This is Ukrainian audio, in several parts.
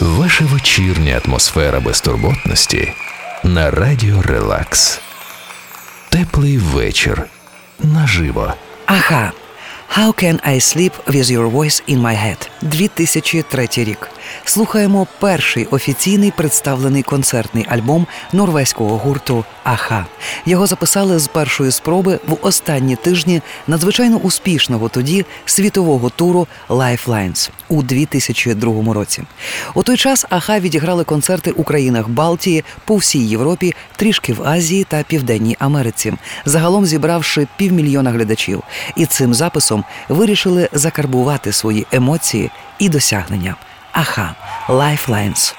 Ваша вечірня атмосфера безтурботності на радіо Релакс. Теплий вечір наживо. Ага. How can I sleep with your voice in my head? 2003 рік. Слухаємо перший офіційний представлений концертний альбом норвезького гурту Аха. Його записали з першої спроби в останні тижні надзвичайно успішного тоді світового туру Lifelines у 2002 році. У той час Аха відіграли концерти у країнах Балтії, по всій Європі, трішки в Азії та Південній Америці, загалом зібравши півмільйона глядачів. І цим записом вирішили закарбувати свої емоції і досягнення. Аха Lifelines.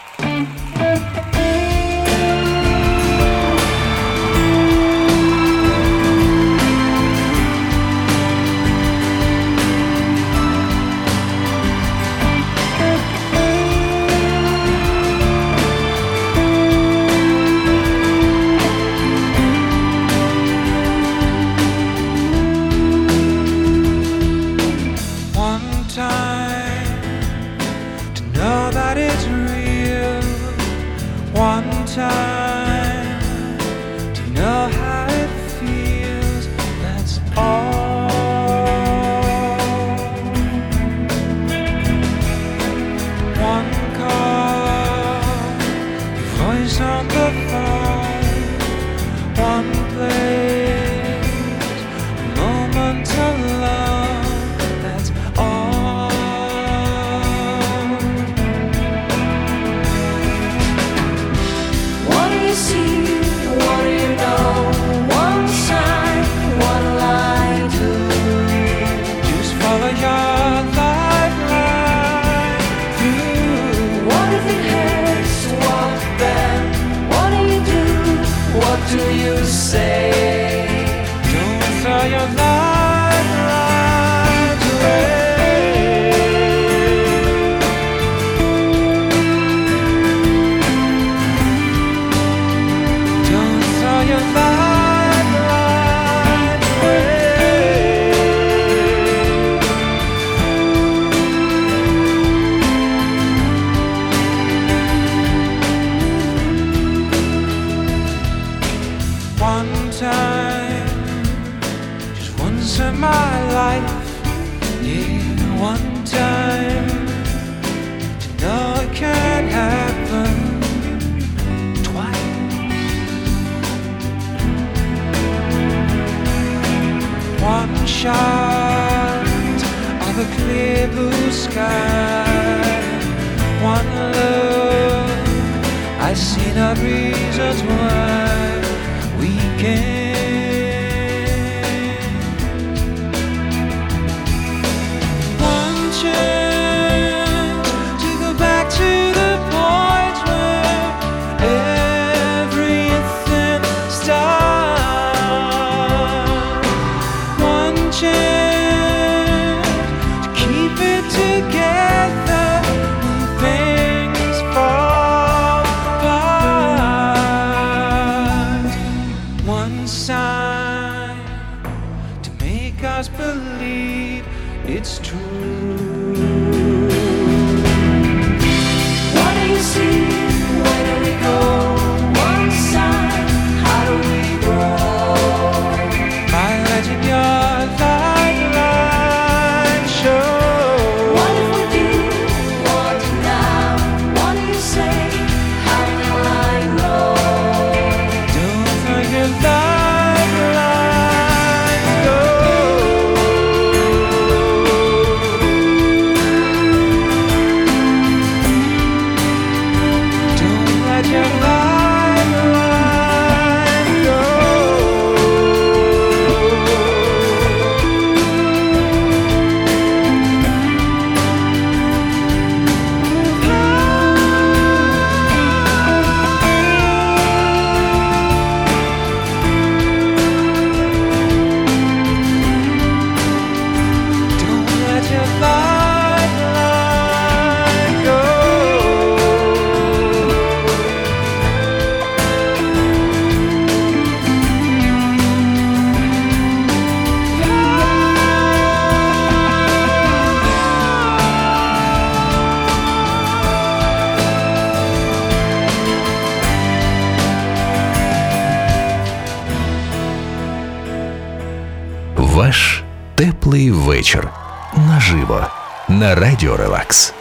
На Радіо Релакс.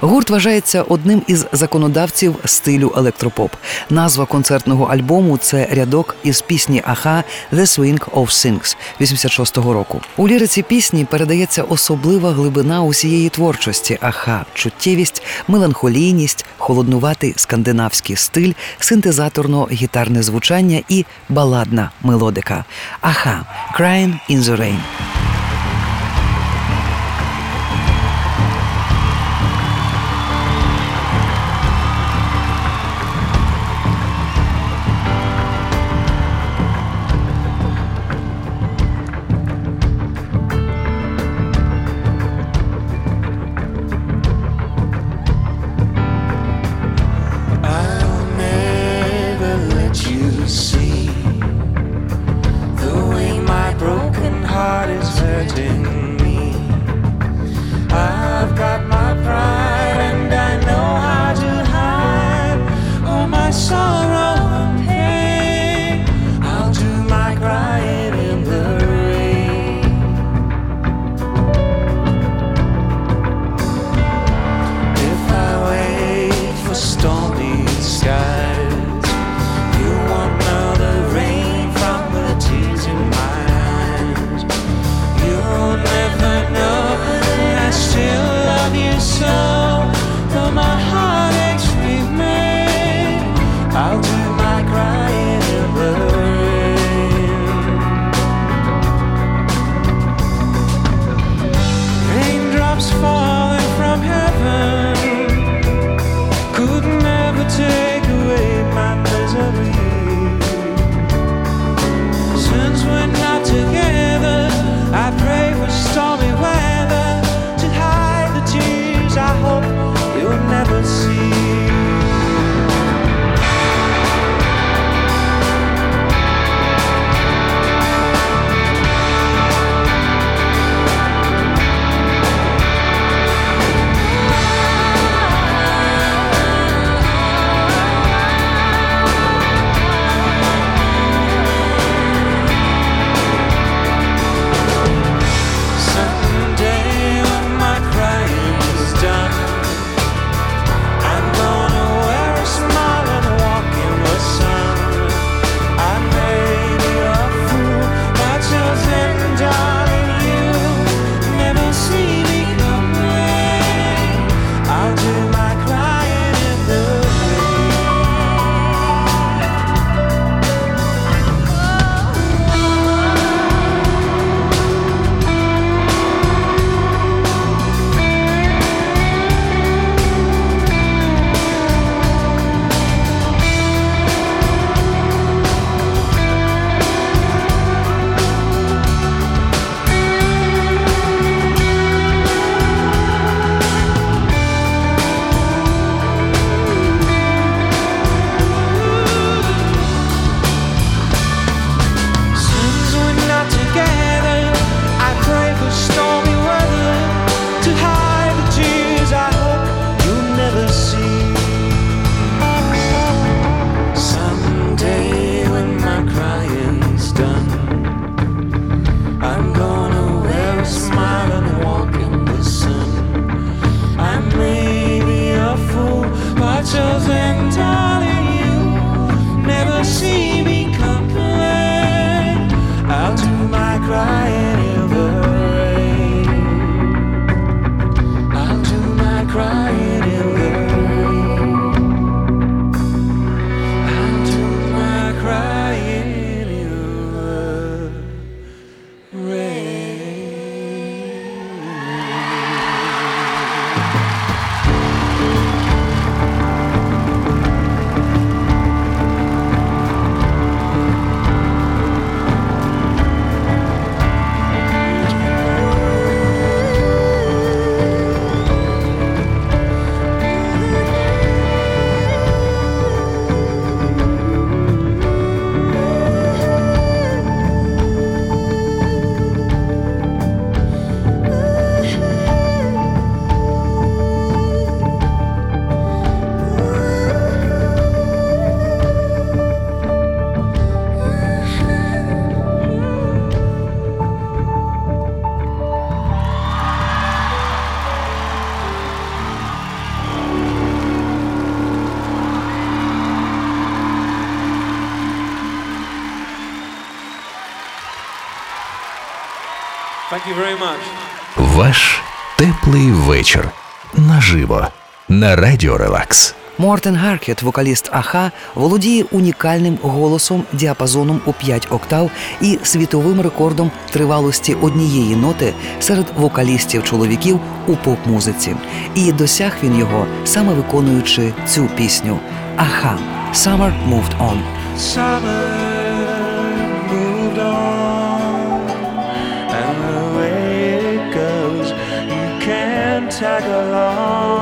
Гурт вважається одним із законодавців стилю електропоп. Назва концертного альбому це рядок із пісні Аха «The Swing of Things» 86-го року. У ліриці пісні передається особлива глибина усієї творчості аха, чуттєвість, меланхолійність, холоднуватий скандинавський стиль, синтезаторно-гітарне звучання і баладна мелодика. Аха «Crying in the Rain». Ваш теплий вечір наживо на радіо Релакс. Мортен Гаркет, вокаліст Аха, володіє унікальним голосом діапазоном у 5 октав і світовим рекордом тривалості однієї ноти серед вокалістів чоловіків у поп-музиці. І досяг він його саме виконуючи цю пісню. Аха Summer Moved On. Summer. tag along.